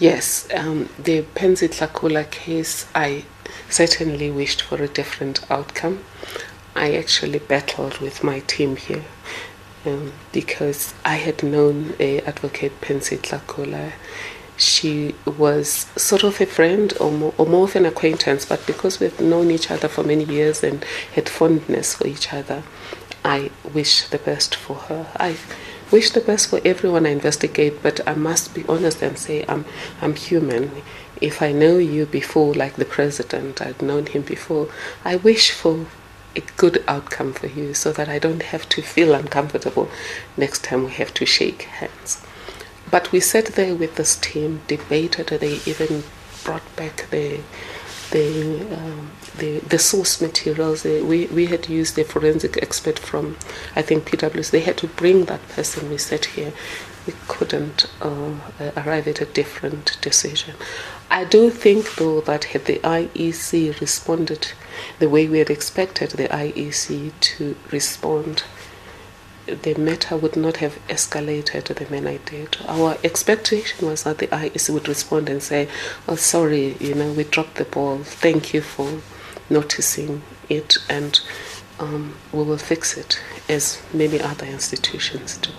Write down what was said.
Yes, um, the Pansy Tlakula case, I certainly wished for a different outcome. I actually battled with my team here um, because I had known uh, Advocate Pansy Tlakula. She was sort of a friend or more, or more of an acquaintance, but because we've known each other for many years and had fondness for each other, I wish the best for her. I wish the best for everyone I investigate, but I must be honest and say I'm I'm human. If I know you before, like the president, I'd known him before, I wish for a good outcome for you so that I don't have to feel uncomfortable next time we have to shake hands. But we sat there with this team, debated, they even brought back the the, um, the, the source materials. we, we had used a forensic expert from, I think, PwC. They had to bring that person. We sat here. We couldn't uh, arrive at a different decision. I do think, though, that had the IEC responded the way we had expected the IEC to respond, the matter would not have escalated the manner it did. Our expectation was that the IEC would respond and say, "Oh, sorry, you know, we dropped the ball. Thank you for noticing it, and um, we will fix it," as many other institutions do.